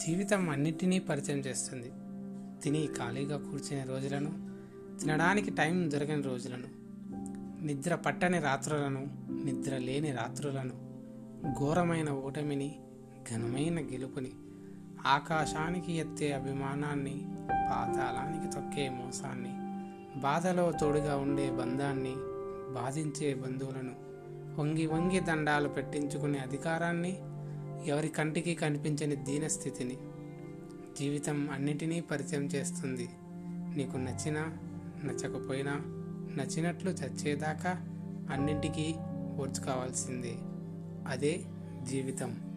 జీవితం అన్నిటినీ పరిచయం చేస్తుంది. తిని ఖాళీగా కూర్చునే రోజులను తినడానికి టైం దొరకని రోజులను నిద్ర పట్టని రాత్రులను నిద్ర లేని రాత్రులను ఘోరమైన ఓటమిని ఘనమైన గెలుపుని ఆకాశానికి ఎత్తే అభిమానాన్ని పాతాళానికి తొక్కే మోసాన్ని బాధలో తోడుగా ఉండే బంధాన్ని బాధించే బంధువులను వంగి వంగి దండాలు పెట్టించుకునే అధికారాన్ని ఎవరి కంటికి కనిపించని దీనస్థితిని జీవితం అన్నిటినీ పరిచయం చేస్తుంది. నీకు నచ్చినా నచ్చకపోయినా నచ్చినట్లు చచ్చేదాకా అన్నింటికీ ఓర్చుకోవాల్సిందే. అదే జీవితం.